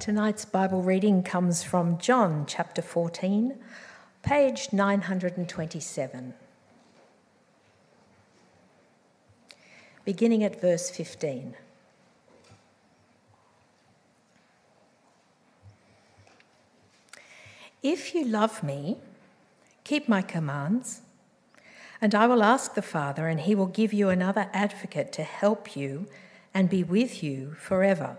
Tonight's Bible reading comes from John chapter 14, page 927. Beginning at verse 15. If you love me, keep my commands, and I will ask the Father, and he will give you another advocate to help you and be with you forever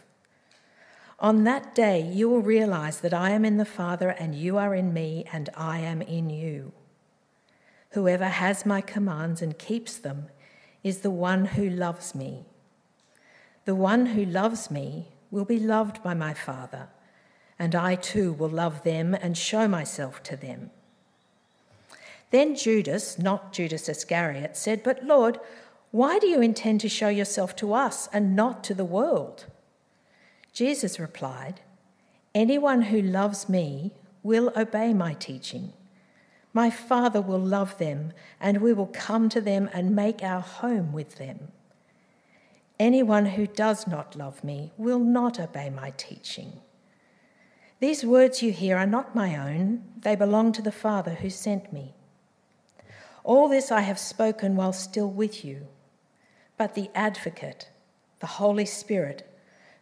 On that day, you will realize that I am in the Father, and you are in me, and I am in you. Whoever has my commands and keeps them is the one who loves me. The one who loves me will be loved by my Father, and I too will love them and show myself to them. Then Judas, not Judas Iscariot, said, But Lord, why do you intend to show yourself to us and not to the world? Jesus replied, Anyone who loves me will obey my teaching. My Father will love them, and we will come to them and make our home with them. Anyone who does not love me will not obey my teaching. These words you hear are not my own, they belong to the Father who sent me. All this I have spoken while still with you, but the Advocate, the Holy Spirit,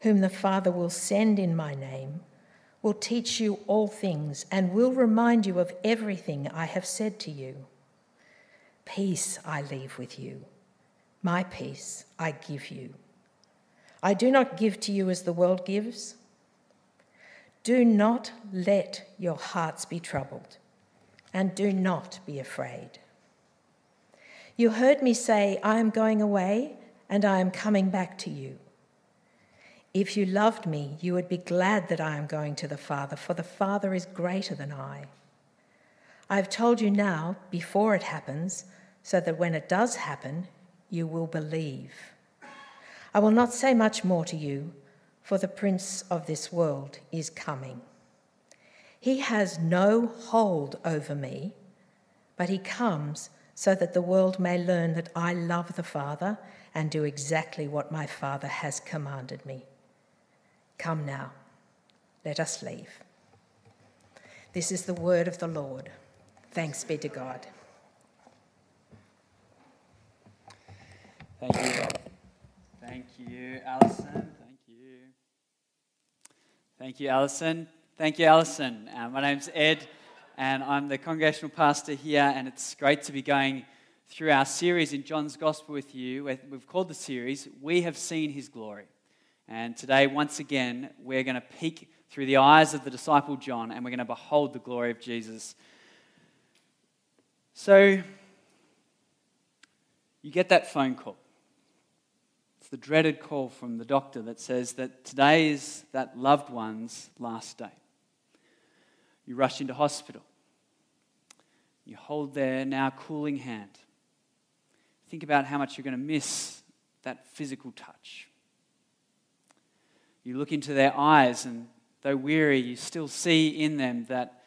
whom the Father will send in my name, will teach you all things and will remind you of everything I have said to you. Peace I leave with you, my peace I give you. I do not give to you as the world gives. Do not let your hearts be troubled, and do not be afraid. You heard me say, I am going away, and I am coming back to you. If you loved me, you would be glad that I am going to the Father, for the Father is greater than I. I have told you now, before it happens, so that when it does happen, you will believe. I will not say much more to you, for the Prince of this world is coming. He has no hold over me, but he comes so that the world may learn that I love the Father and do exactly what my Father has commanded me. Come now, let us leave. This is the word of the Lord. Thanks be to God. Thank you. Thank you, Alison. Thank you. Thank you, Alison. Thank you, Alison. Uh, my name's Ed, and I'm the congregational pastor here, and it's great to be going through our series in John's Gospel with you. We've called the series, We Have Seen His Glory. And today, once again, we're going to peek through the eyes of the disciple John and we're going to behold the glory of Jesus. So, you get that phone call. It's the dreaded call from the doctor that says that today is that loved one's last day. You rush into hospital. You hold their now cooling hand. Think about how much you're going to miss that physical touch. You look into their eyes, and though weary, you still see in them that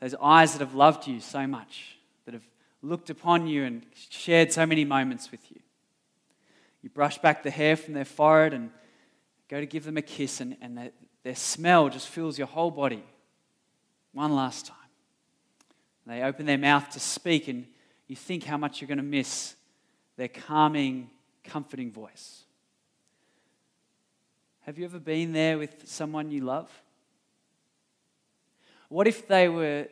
those eyes that have loved you so much, that have looked upon you and shared so many moments with you. You brush back the hair from their forehead and go to give them a kiss, and, and their, their smell just fills your whole body. One last time. They open their mouth to speak, and you think how much you're going to miss their calming, comforting voice. Have you ever been there with someone you love? What if they were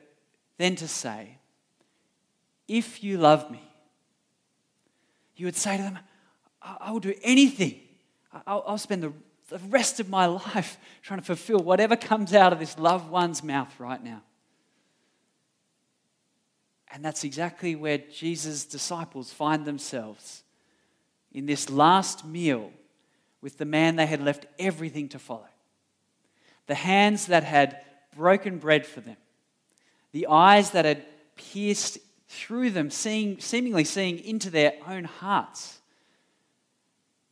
then to say, If you love me, you would say to them, I will do anything. I'll spend the, the rest of my life trying to fulfill whatever comes out of this loved one's mouth right now. And that's exactly where Jesus' disciples find themselves in this last meal with the man they had left everything to follow. The hands that had broken bread for them, the eyes that had pierced through them, seeing, seemingly seeing into their own hearts,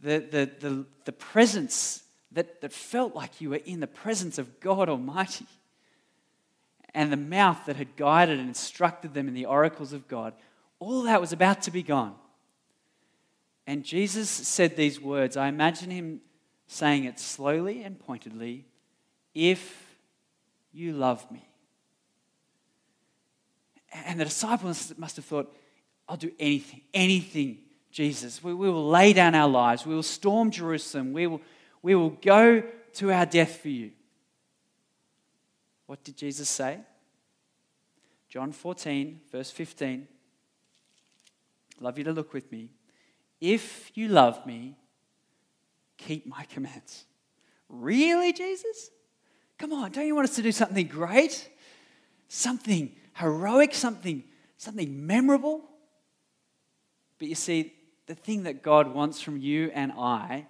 the, the, the, the presence that, that felt like you were in the presence of God Almighty, and the mouth that had guided and instructed them in the oracles of God, all that was about to be gone. And Jesus said these words. I imagine him saying it slowly and pointedly If you love me. And the disciples must have thought, I'll do anything, anything, Jesus. We, we will lay down our lives. We will storm Jerusalem. We will, we will go to our death for you. What did Jesus say? John 14, verse 15. Love you to look with me. If you love me, keep my commands. Really, Jesus? Come on, don't you want us to do something great? Something heroic, something, something memorable? But you see, the thing that God wants from you and I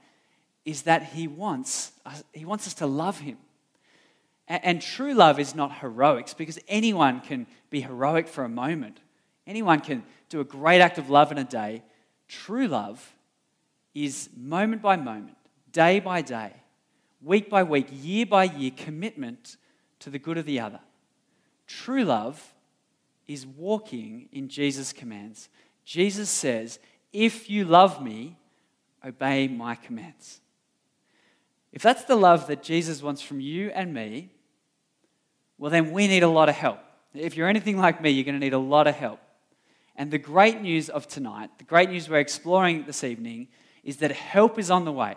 is that He wants us, He wants us to love Him. And, and true love is not heroics because anyone can be heroic for a moment. Anyone can do a great act of love in a day. True love is moment by moment, day by day, week by week, year by year commitment to the good of the other. True love is walking in Jesus' commands. Jesus says, If you love me, obey my commands. If that's the love that Jesus wants from you and me, well, then we need a lot of help. If you're anything like me, you're going to need a lot of help. And the great news of tonight, the great news we're exploring this evening, is that help is on the way.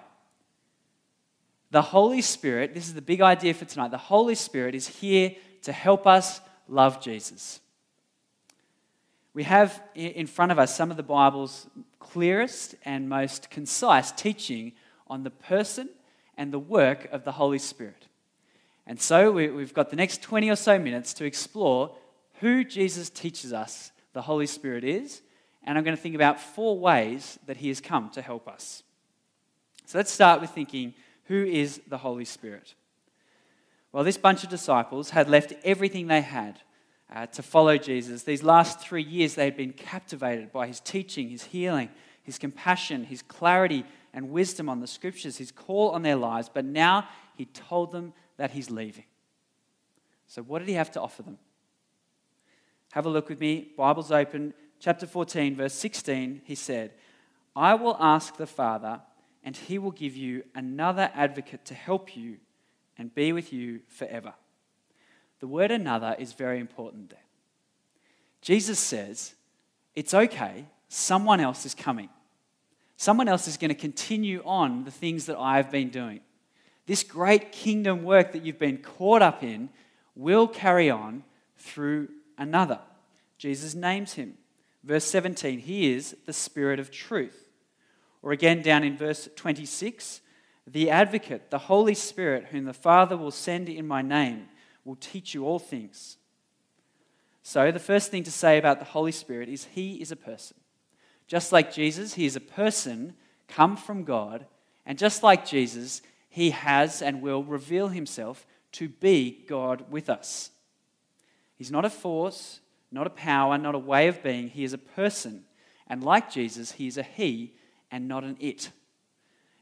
The Holy Spirit, this is the big idea for tonight, the Holy Spirit is here to help us love Jesus. We have in front of us some of the Bible's clearest and most concise teaching on the person and the work of the Holy Spirit. And so we've got the next 20 or so minutes to explore who Jesus teaches us the Holy Spirit is, and I'm going to think about four ways that he has come to help us. So let's start with thinking who is the Holy Spirit? Well, this bunch of disciples had left everything they had uh, to follow Jesus. These last three years, they had been captivated by his teaching, his healing, his compassion, his clarity and wisdom on the scriptures, his call on their lives. But now he told them that he's leaving. So, what did he have to offer them? Have a look with me. Bible's open. Chapter 14, verse 16, he said, I will ask the Father, and he will give you another advocate to help you and be with you forever the word another is very important there. Jesus says, It's okay, someone else is coming. Someone else is going to continue on the things that I've been doing. This great kingdom work that you've been caught up in will carry on through another. Jesus names him. Verse 17, he is the Spirit of truth. Or again, down in verse 26, the advocate, the Holy Spirit, whom the Father will send in my name will teach you all things. So, the first thing to say about the Holy Spirit is He is a person. Just like Jesus, He is a person come from God. And just like Jesus, He has and will reveal Himself to be God with us. He's not a force, not a power, not a way of being. He is a person. And like Jesus, He is a He and not an it.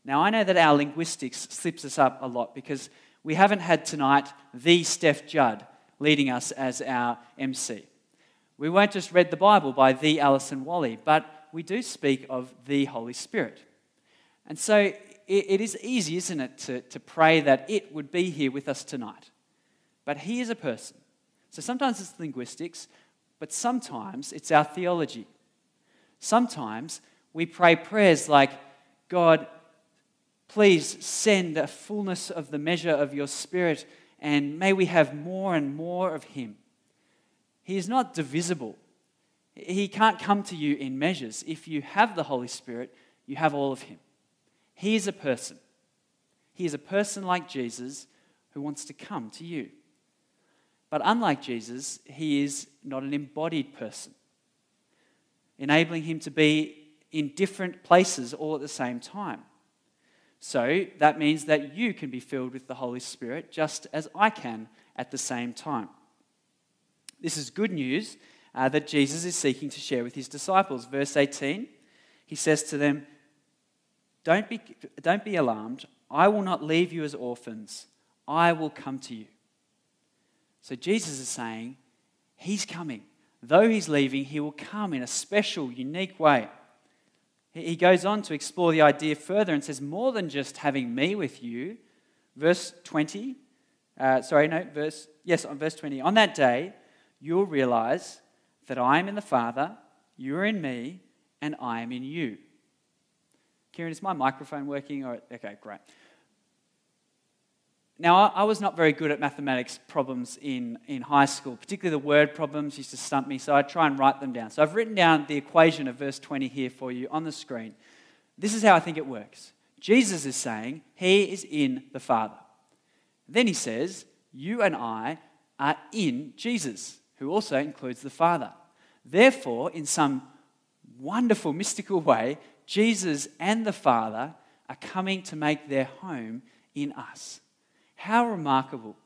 Now, I know that our linguistics slips us up a lot because we haven't had tonight the Steph Judd leading us as our MC. We won't just read the Bible by the Alison Wally, but we do speak of the Holy Spirit. And so it, it is easy, isn't it, to, to pray that it would be here with us tonight. But he is a person. So sometimes it's linguistics, but sometimes it's our theology. Sometimes we pray prayers like, God, Please send a fullness of the measure of your Spirit, and may we have more and more of Him. He is not divisible. He can't come to you in measures. If you have the Holy Spirit, you have all of Him. He is a person. He is a person like Jesus who wants to come to you. But unlike Jesus, he is not an embodied person, enabling him to be in different places all at the same time. So that means that you can be filled with the Holy Spirit just as I can at the same time. This is good news uh, that Jesus is seeking to share with his disciples. Verse 18, he says to them, don't be, don't be alarmed. I will not leave you as orphans, I will come to you. So Jesus is saying, He's coming. Though He's leaving, He will come in a special, unique way. He goes on to explore the idea further and says, more than just having me with you. Verse 20, uh, sorry, no, verse, yes, on verse 20. On that day, you'll realize that I am in the Father, you're in me, and I am in you. Kieran, is my microphone working? Or, okay, great. Now, I was not very good at mathematics problems in, in high school, particularly the word problems used to stump me, so I'd try and write them down. So I've written down the equation of verse 20 here for you on the screen. This is how I think it works Jesus is saying he is in the Father. Then he says, You and I are in Jesus, who also includes the Father. Therefore, in some wonderful mystical way, Jesus and the Father are coming to make their home in us. How remarkable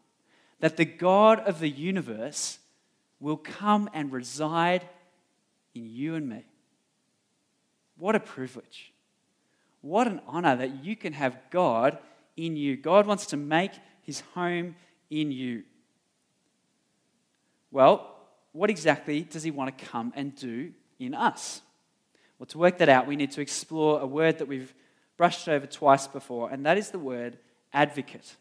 that the God of the universe will come and reside in you and me. What a privilege. What an honor that you can have God in you. God wants to make his home in you. Well, what exactly does he want to come and do in us? Well, to work that out, we need to explore a word that we've brushed over twice before, and that is the word advocate.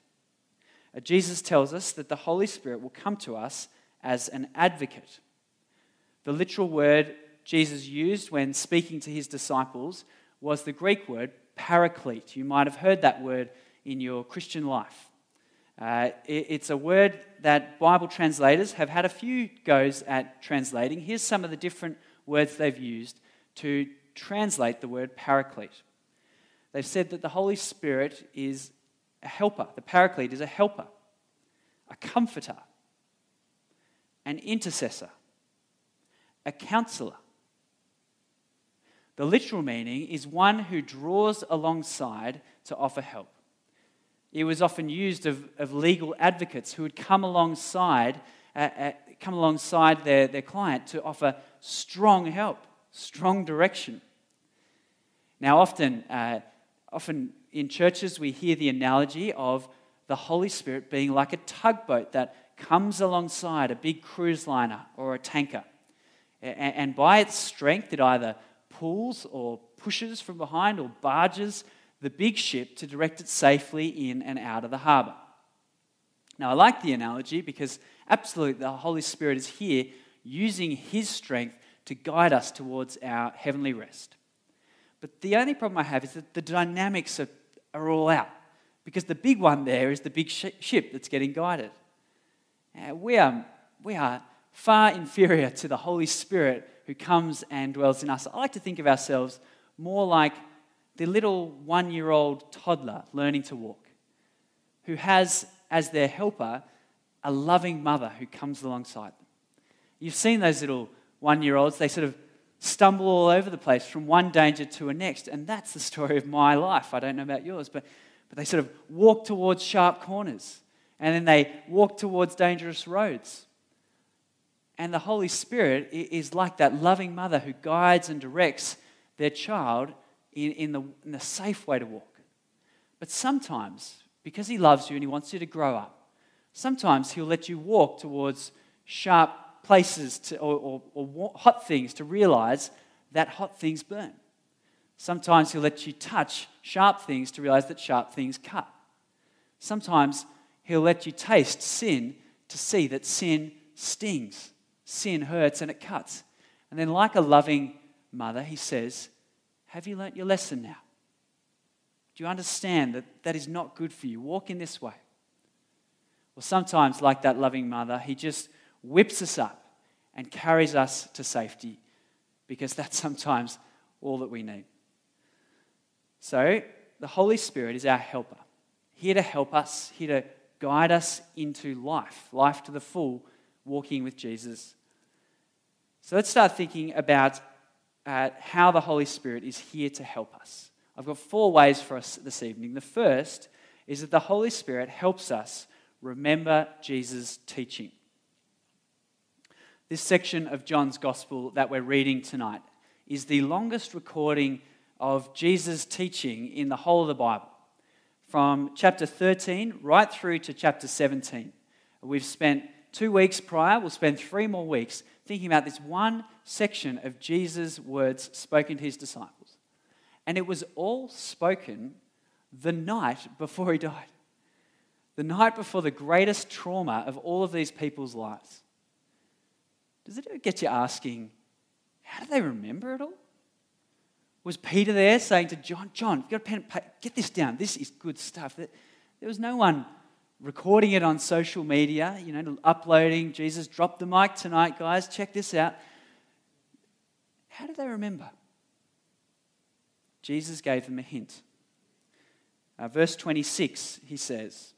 Uh, Jesus tells us that the Holy Spirit will come to us as an advocate. The literal word Jesus used when speaking to his disciples was the Greek word paraclete. You might have heard that word in your Christian life. Uh, it's a word that Bible translators have had a few goes at translating. Here's some of the different words they've used to translate the word paraclete. They've said that the Holy Spirit is a helper. The paraclete is a helper, a comforter, an intercessor, a counselor. The literal meaning is one who draws alongside to offer help. It was often used of, of legal advocates who would come alongside, uh, uh, come alongside their, their client to offer strong help, strong direction. Now, often, uh, often in churches, we hear the analogy of the Holy Spirit being like a tugboat that comes alongside a big cruise liner or a tanker. And by its strength, it either pulls or pushes from behind or barges the big ship to direct it safely in and out of the harbour. Now, I like the analogy because absolutely the Holy Spirit is here using His strength to guide us towards our heavenly rest. But the only problem I have is that the dynamics are are all out. Because the big one there is the big ship that's getting guided. Uh, we, are, we are far inferior to the Holy Spirit who comes and dwells in us. I like to think of ourselves more like the little one year old toddler learning to walk, who has as their helper a loving mother who comes alongside them. You've seen those little one year olds, they sort of stumble all over the place from one danger to a next. And that's the story of my life. I don't know about yours, but, but they sort of walk towards sharp corners and then they walk towards dangerous roads. And the Holy Spirit is like that loving mother who guides and directs their child in, in, the, in the safe way to walk. But sometimes, because He loves you and He wants you to grow up, sometimes He'll let you walk towards sharp places to, or, or, or hot things to realize that hot things burn. Sometimes he'll let you touch sharp things to realize that sharp things cut. Sometimes he'll let you taste sin to see that sin stings, sin hurts, and it cuts. And then, like a loving mother, he says, Have you learnt your lesson now? Do you understand that that is not good for you? Walk in this way. Well, sometimes, like that loving mother, he just whips us up and carries us to safety because that's sometimes all that we need. So, the Holy Spirit is our helper, here to help us, here to guide us into life, life to the full, walking with Jesus. So, let's start thinking about uh, how the Holy Spirit is here to help us. I've got four ways for us this evening. The first is that the Holy Spirit helps us remember Jesus' teaching. This section of John's Gospel that we're reading tonight is the longest recording of Jesus' teaching in the whole of the Bible. From chapter 13 right through to chapter 17. We've spent two weeks prior, we'll spend three more weeks thinking about this one section of Jesus' words spoken to his disciples. And it was all spoken the night before he died, the night before the greatest trauma of all of these people's lives. Does it ever get you asking, how do they remember it all? Was Peter there saying to John, John, you've got a pen and paper, get this down. This is good stuff. There was no one recording it on social media, you know, uploading. Jesus, drop the mic tonight, guys. Check this out. How do they remember? Jesus gave them a hint. Uh, verse 26, he says,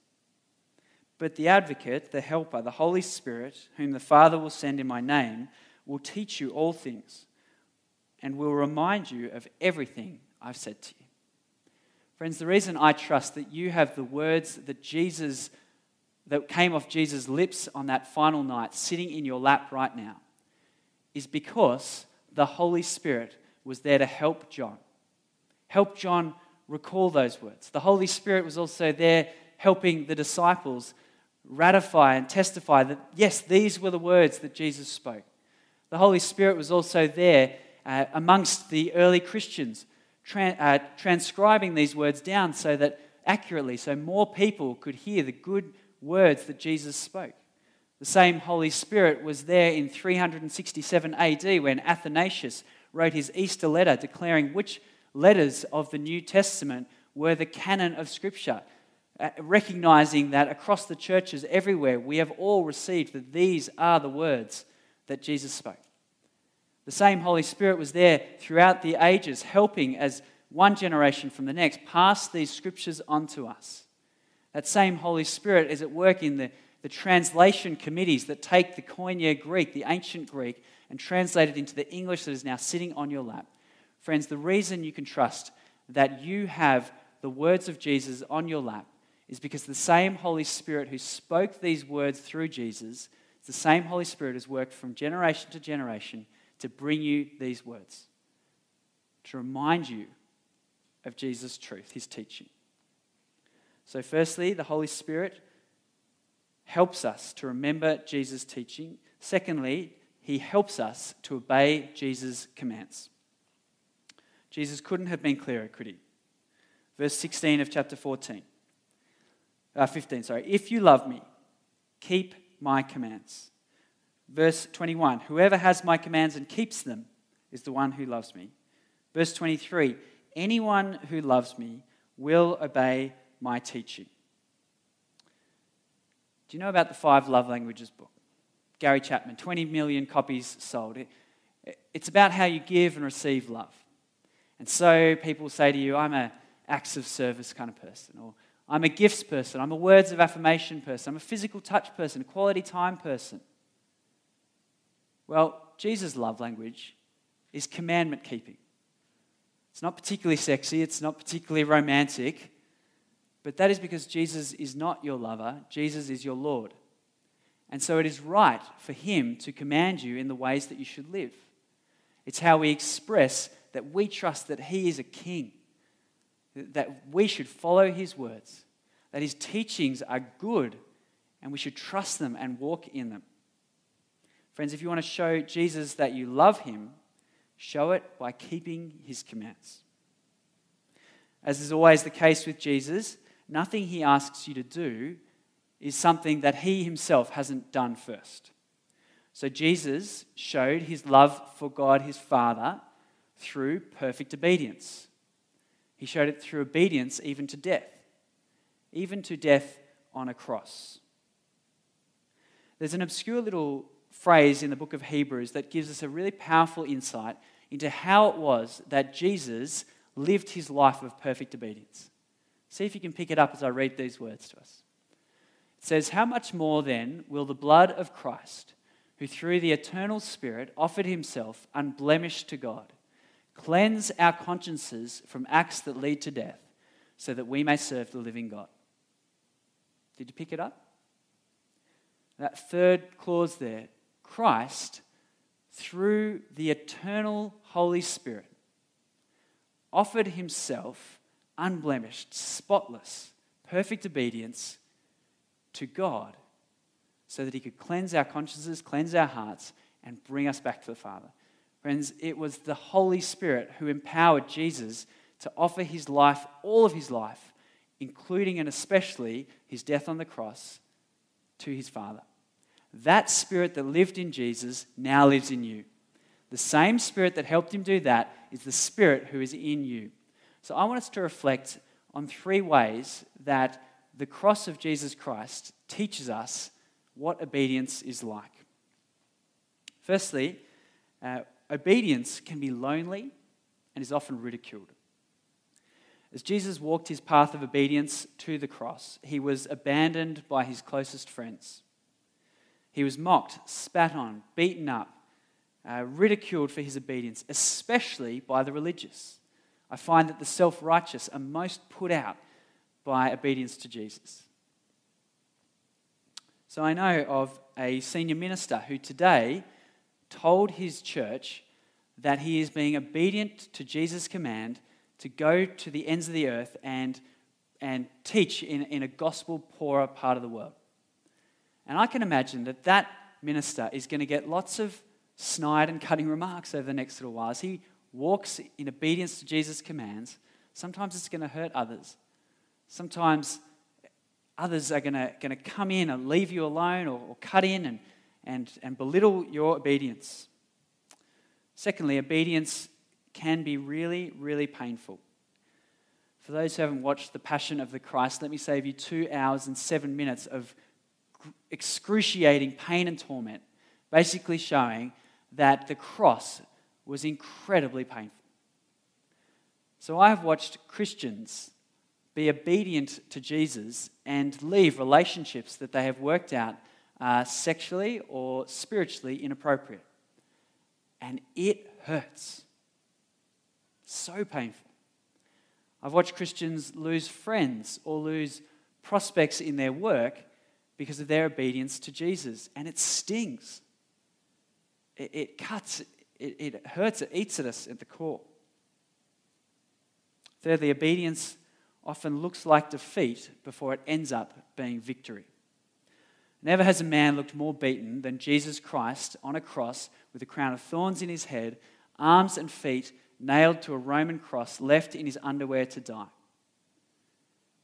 But the advocate, the helper, the Holy Spirit, whom the Father will send in my name, will teach you all things and will remind you of everything I've said to you. Friends, the reason I trust that you have the words that Jesus that came off Jesus' lips on that final night sitting in your lap right now is because the Holy Spirit was there to help John. Help John recall those words. The Holy Spirit was also there helping the disciples ratify and testify that, yes, these were the words that Jesus spoke. The Holy Spirit was also there uh, amongst the early Christians, tra- uh, transcribing these words down so that accurately, so more people could hear the good words that Jesus spoke. The same Holy Spirit was there in 367 AD when Athanasius wrote his Easter letter declaring which letters of the New Testament were the canon of Scripture, uh, recognizing that across the churches everywhere we have all received that these are the words that Jesus spoke. The same Holy Spirit was there throughout the ages, helping as one generation from the next pass these scriptures on to us. That same Holy Spirit is at work in the, the translation committees that take the Koine Greek, the ancient Greek, and translate it into the English that is now sitting on your lap. Friends, the reason you can trust that you have the words of Jesus on your lap is because the same Holy Spirit who spoke these words through Jesus, the same Holy Spirit has worked from generation to generation to bring you these words, to remind you of Jesus' truth, his teaching. So, firstly, the Holy Spirit helps us to remember Jesus' teaching. Secondly, he helps us to obey Jesus' commands. Jesus couldn't have been clearer, could he? Verse 16 of chapter 14. Uh, 15, sorry. If you love me, keep my commands. Verse 21. Whoever has my commands and keeps them is the one who loves me. Verse 23. Anyone who loves me will obey my teaching. Do you know about the Five Love Languages book? Gary Chapman, 20 million copies sold. it's about how you give and receive love. And so people say to you, I'm a acts of service kind of person, or I'm a gifts person, I'm a words of affirmation person, I'm a physical touch person, a quality time person. Well, Jesus' love language is commandment keeping. It's not particularly sexy, it's not particularly romantic, but that is because Jesus is not your lover, Jesus is your Lord. And so it is right for him to command you in the ways that you should live. It's how we express that we trust that He is a king, that we should follow His words, that His teachings are good, and we should trust them and walk in them. Friends, if you want to show Jesus that you love Him, show it by keeping His commands. As is always the case with Jesus, nothing He asks you to do is something that He Himself hasn't done first. So Jesus showed his love for God, his Father, through perfect obedience. He showed it through obedience even to death, even to death on a cross. There's an obscure little phrase in the book of Hebrews that gives us a really powerful insight into how it was that Jesus lived his life of perfect obedience. See if you can pick it up as I read these words to us. It says, How much more then will the blood of Christ, who through the eternal Spirit offered himself unblemished to God, cleanse our consciences from acts that lead to death, so that we may serve the living God. Did you pick it up? That third clause there Christ, through the eternal Holy Spirit, offered himself unblemished, spotless, perfect obedience to God so that he could cleanse our consciences, cleanse our hearts, and bring us back to the Father. Friends, it was the Holy Spirit who empowered Jesus to offer his life, all of his life, including and especially his death on the cross, to his Father. That Spirit that lived in Jesus now lives in you. The same Spirit that helped him do that is the Spirit who is in you. So I want us to reflect on three ways that the cross of Jesus Christ teaches us what obedience is like. Firstly, uh, obedience can be lonely and is often ridiculed. As Jesus walked his path of obedience to the cross, he was abandoned by his closest friends. He was mocked, spat on, beaten up, uh, ridiculed for his obedience, especially by the religious. I find that the self righteous are most put out by obedience to Jesus. So I know of a senior minister who today told his church that he is being obedient to Jesus' command to go to the ends of the earth and, and teach in, in a gospel poorer part of the world. And I can imagine that that minister is going to get lots of snide and cutting remarks over the next little while. As he walks in obedience to Jesus' commands, sometimes it's going to hurt others. Sometimes others are going to, going to come in and leave you alone or, or cut in and, and, and belittle your obedience. Secondly, obedience can be really, really painful. For those who haven't watched The Passion of the Christ, let me save you two hours and seven minutes of excruciating pain and torment, basically showing that the cross was incredibly painful. So I have watched Christians be obedient to Jesus and leave relationships that they have worked out uh, sexually or spiritually inappropriate. And it hurts. So painful. I've watched Christians lose friends or lose prospects in their work because of their obedience to Jesus, and it stings. It, it cuts, it, it hurts, it eats at us at the core. Thirdly, obedience often looks like defeat before it ends up being victory. Never has a man looked more beaten than Jesus Christ on a cross with a crown of thorns in his head, arms and feet nailed to a Roman cross, left in his underwear to die.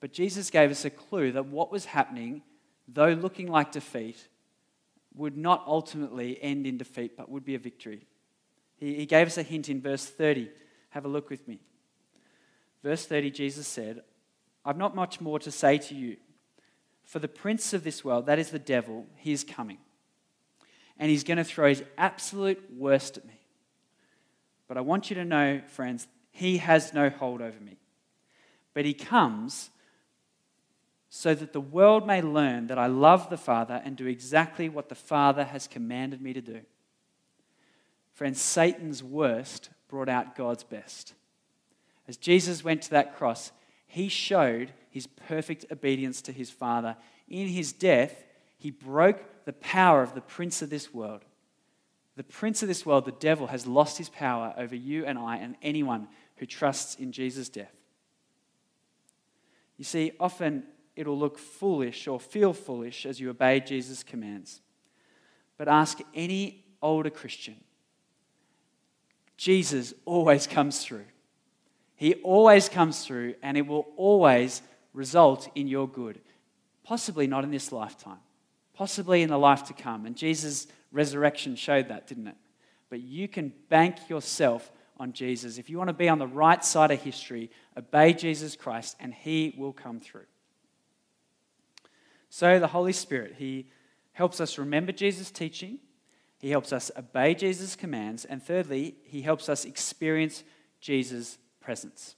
But Jesus gave us a clue that what was happening, though looking like defeat, would not ultimately end in defeat, but would be a victory. He, he gave us a hint in verse 30. Have a look with me. Verse 30, Jesus said, I've not much more to say to you. For the prince of this world, that is the devil, he is coming. And he's going to throw his absolute worst at me. But I want you to know, friends, he has no hold over me. But he comes so that the world may learn that I love the Father and do exactly what the Father has commanded me to do. Friends, Satan's worst brought out God's best. As Jesus went to that cross, he showed his perfect obedience to his Father. In his death, he broke the power of the prince of this world. The prince of this world, the devil, has lost his power over you and I and anyone who trusts in Jesus' death. You see, often it'll look foolish or feel foolish as you obey Jesus' commands. But ask any older Christian. Jesus always comes through. He always comes through and it will always result in your good. Possibly not in this lifetime, possibly in the life to come. And Jesus' resurrection showed that, didn't it? But you can bank yourself on Jesus. If you want to be on the right side of history, obey Jesus Christ and he will come through. So, the Holy Spirit, He helps us remember Jesus' teaching, He helps us obey Jesus' commands, and thirdly, He helps us experience Jesus' presence.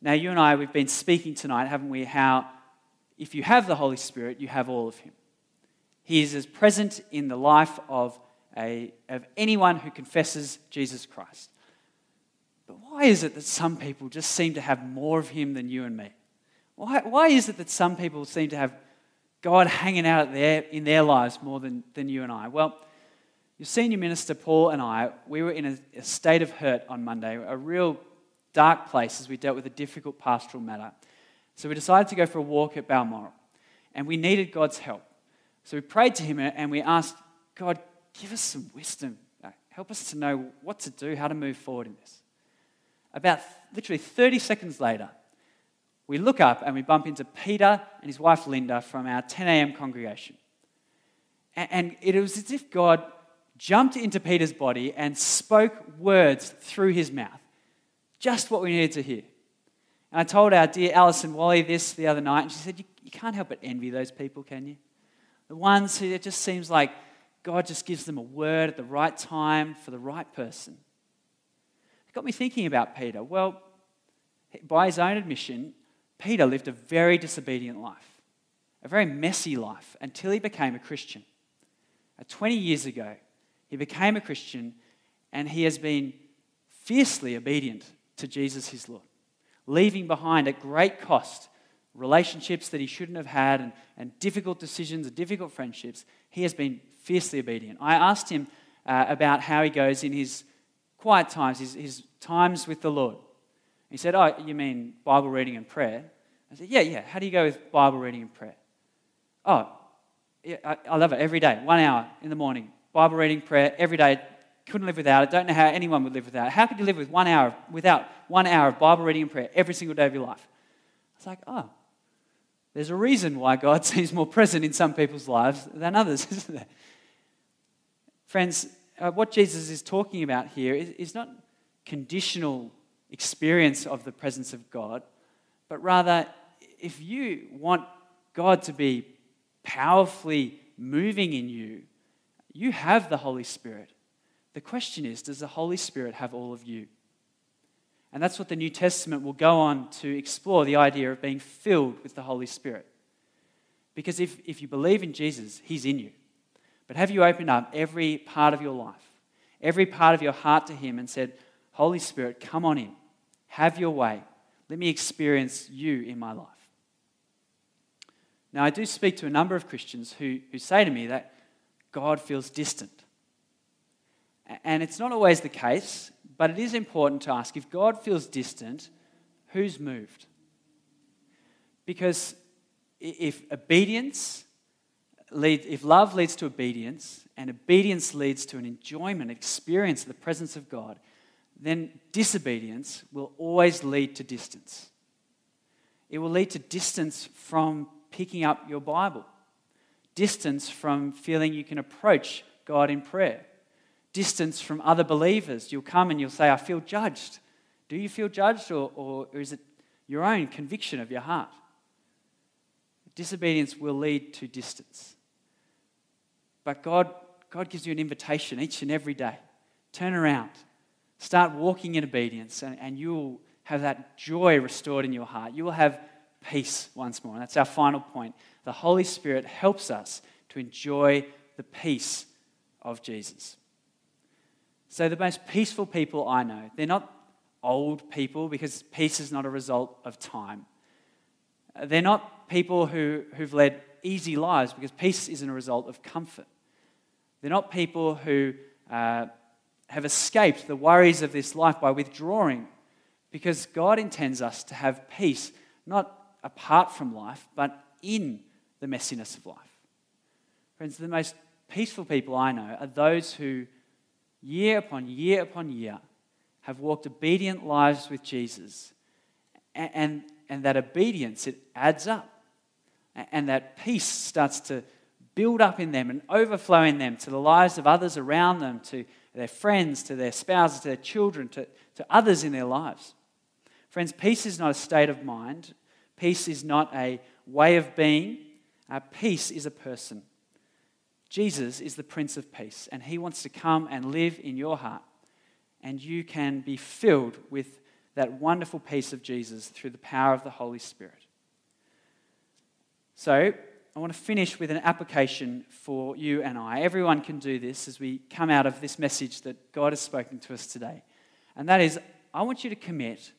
Now, you and I, we've been speaking tonight, haven't we? How if you have the Holy Spirit, you have all of Him. He is as present in the life of, a, of anyone who confesses Jesus Christ. But why is it that some people just seem to have more of Him than you and me? Why, why is it that some people seem to have God hanging out there in their lives more than, than you and I? Well, your senior minister, Paul, and I, we were in a, state of hurt on Monday, a real dark place as we dealt with a difficult pastoral matter. So we decided to go for a walk at Balmoral, and we needed God's help. So we prayed to Him uh, and we asked, God, give us some wisdom. Uh, help us to know what to do, how to move forward in this. About literally 30 seconds later, we look up and we bump into Peter and his wife Linda from our 10 a.m. congregation. And it was as if God jumped into Peter's body and spoke words through his mouth. Just what we needed to hear. And I told our dear Alison Wally this the other night, and she said, You, you can't help but envy those people, can you? The ones who it just seems like God just gives them a word at the right time for the right person. It got me thinking about Peter. Well, by his own admission, Peter lived a very disobedient life, a very messy life until he became a Christian. 20 years ago, he became a Christian and he has been fiercely obedient to Jesus, his Lord, leaving behind at great cost relationships that he shouldn't have had and, and difficult decisions and difficult friendships. He has been fiercely obedient. I asked him uh, about how he goes in his quiet times, his, his times with the Lord. He said, Oh, you mean Bible reading and prayer? I said, Yeah, yeah. How do you go with Bible reading and prayer? Oh, yeah, I, I love it every day, one hour in the morning. Bible reading, prayer, every day. Couldn't live without it. Don't know how anyone would live without it. How could you live with one hour without one hour of Bible reading and prayer every single day of your life? I was like, oh, there's a reason why God seems more present in some people's lives than others, isn't there? Friends, uh, what Jesus is talking about here is, is not conditional experience of the presence of God, but rather, if you want God to be powerfully moving in you, you have the Holy Spirit. The question is, does the Holy Spirit have all of you? And that's what the New Testament will go on to explore the idea of being filled with the Holy Spirit. Because if, if you believe in Jesus, He's in you. But have you opened up every part of your life, every part of your heart to Him and said, Holy Spirit, come on in, have your way, let me experience you in my life? Now, I do speak to a number of Christians who, who say to me that God feels distant. And it's not always the case. But it is important to ask if God feels distant, who's moved? Because if obedience lead, if love leads to obedience and obedience leads to an enjoyment, experience of the presence of God, then disobedience will always lead to distance. It will lead to distance from picking up your Bible, distance from feeling you can approach God in prayer distance from other believers. You'll come and you'll say, I feel judged. Do you feel judged, or, or, is it your own conviction of your heart? Disobedience will lead to distance. But God, God gives you an invitation each and every day. Turn around, start walking in obedience, and, and you'll have that joy restored in your heart. You will have peace once more. And that's our final point. The Holy Spirit helps us to enjoy the peace of Jesus. So, the most peaceful people I know, they're not old people because peace is not a result of time. They're not people who, who've led easy lives because peace isn't a result of comfort. They're not people who uh, have escaped the worries of this life by withdrawing because God intends us to have peace, not apart from life, but in the messiness of life. Friends, the most peaceful people I know are those who year upon year upon year, have walked obedient lives with Jesus. And, and, and that obedience, it adds up. And that peace starts to build up in them and overflow in them to the lives of others around them, to their friends, to their spouses, to their children, to, to others in their lives. Friends, peace is not a state of mind, peace is not a way of being, uh, peace is a person. Jesus is the Prince of Peace, and he wants to come and live in your heart. And you can be filled with that wonderful peace of Jesus through the power of the Holy Spirit. So, I want to finish with an application for you and I. Everyone can do this as we come out of this message that God has spoken to us today. And that is I want you to commit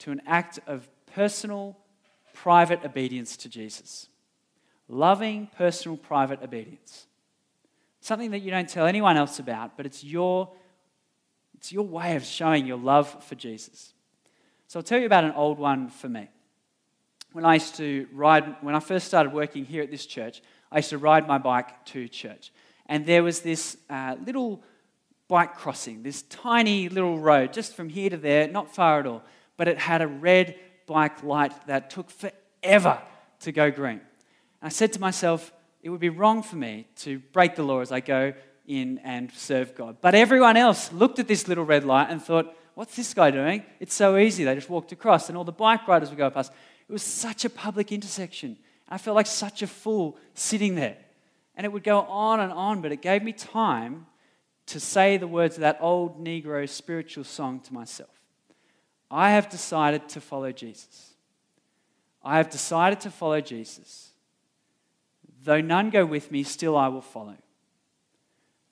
to an act of personal, private obedience to Jesus. Loving, personal, private obedience. Something that you don't tell anyone else about, but it's your, it's your way of showing your love for Jesus. So I'll tell you about an old one for me. When I used to ride, when I first started working here at this church, I used to ride my bike to church. And there was this uh, little bike crossing, this tiny little road, just from here to there, not far at all. But it had a red bike light that took forever to go green. I said to myself, it would be wrong for me to break the law as I go in and serve God. But everyone else looked at this little red light and thought, what's this guy doing? It's so easy. They just walked across, and all the bike riders would go past. It was such a public intersection. I felt like such a fool sitting there. And it would go on and on, but it gave me time to say the words of that old Negro spiritual song to myself. I have decided to follow Jesus. I have decided to follow Jesus. Though none go with me, still I will follow.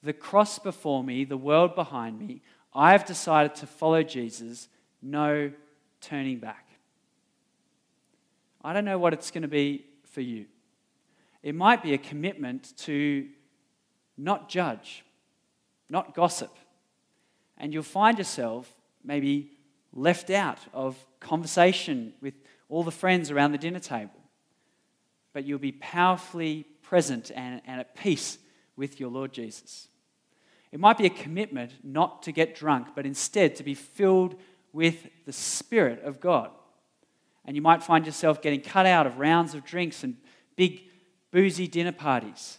The cross before me, the world behind me, I have decided to follow Jesus, no turning back. I don't know what it's going to be for you. It might be a commitment to not judge, not gossip. And you'll find yourself maybe left out of conversation with all the friends around the dinner table. But you'll be powerfully present and, and at peace with your Lord Jesus. It might be a commitment not to get drunk, but instead to be filled with the Spirit of God. And you might find yourself getting cut out of rounds of drinks and big boozy dinner parties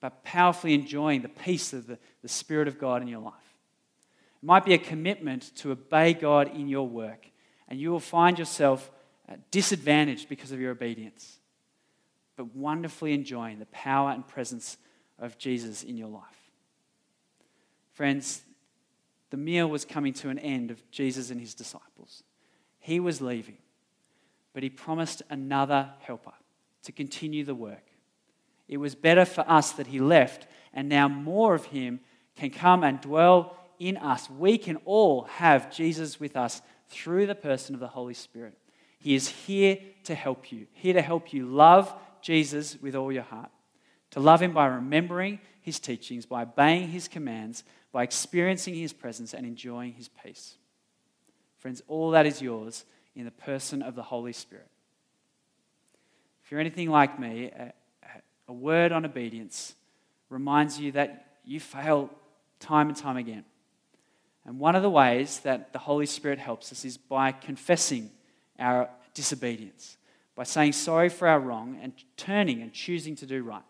but powerfully enjoying the peace of the, the Spirit of God in your life. It might be a commitment to obey God in your work, and you will find yourself disadvantaged because of your obedience, but wonderfully enjoying the power and presence of Jesus in your life. Friends, the meal was coming to an end of Jesus and his disciples. He was leaving, but he promised another helper to continue the work. It was better for us that he left, and now more of him can come and dwell in us. We can all have Jesus with us through the person of the Holy Spirit. He is here to help you, here to help you love Jesus with all your heart, to love him by remembering his teachings, by obeying his commands, by experiencing his presence and enjoying his peace. Friends, all that is yours in the person of the Holy Spirit. If you're anything like me, a word on obedience reminds you that you fail time and time again. And one of the ways that the Holy Spirit helps us is by confessing our disobedience, by saying sorry for our wrong and turning and choosing to do right.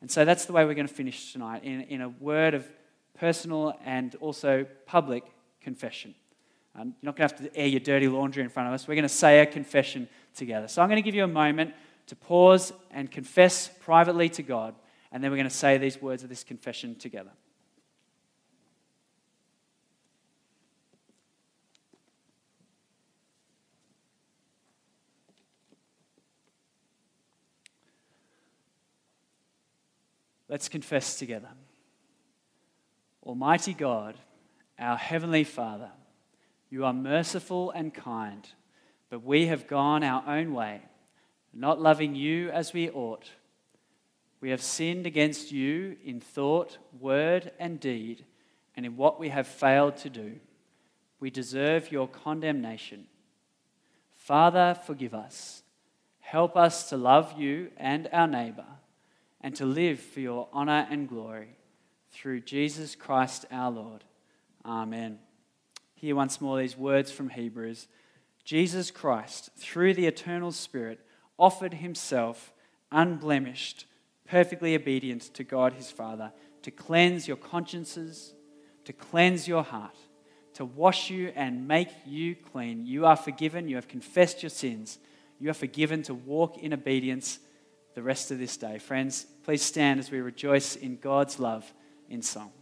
And so that's the way we're going to finish tonight in, in a word of personal and also public confession. Um, you're not going to have to air your dirty laundry in front of us. We're going to say a confession together. So I'm going to give you a moment to pause and confess privately to God, and then we're going to say these words of this confession together. Let's confess together. Almighty God, our Heavenly Father, you are merciful and kind, but we have gone our own way not loving you as we ought. We have sinned against you in thought, word, and deed, and in what we have failed to do. We deserve your condemnation. Father, forgive us. Help us to love you and our neighbor, and to live for your honor and glory. Through Jesus Christ our Lord. Amen. Hear once more these words from Hebrews Jesus Christ, through the eternal Spirit, offered himself unblemished, perfectly obedient to God his Father, to cleanse your consciences, to cleanse your heart, to wash you and make you clean. You are forgiven, you have confessed your sins, you are forgiven to walk in obedience the rest of this day. Friends, please stand as we rejoice in God's love in song.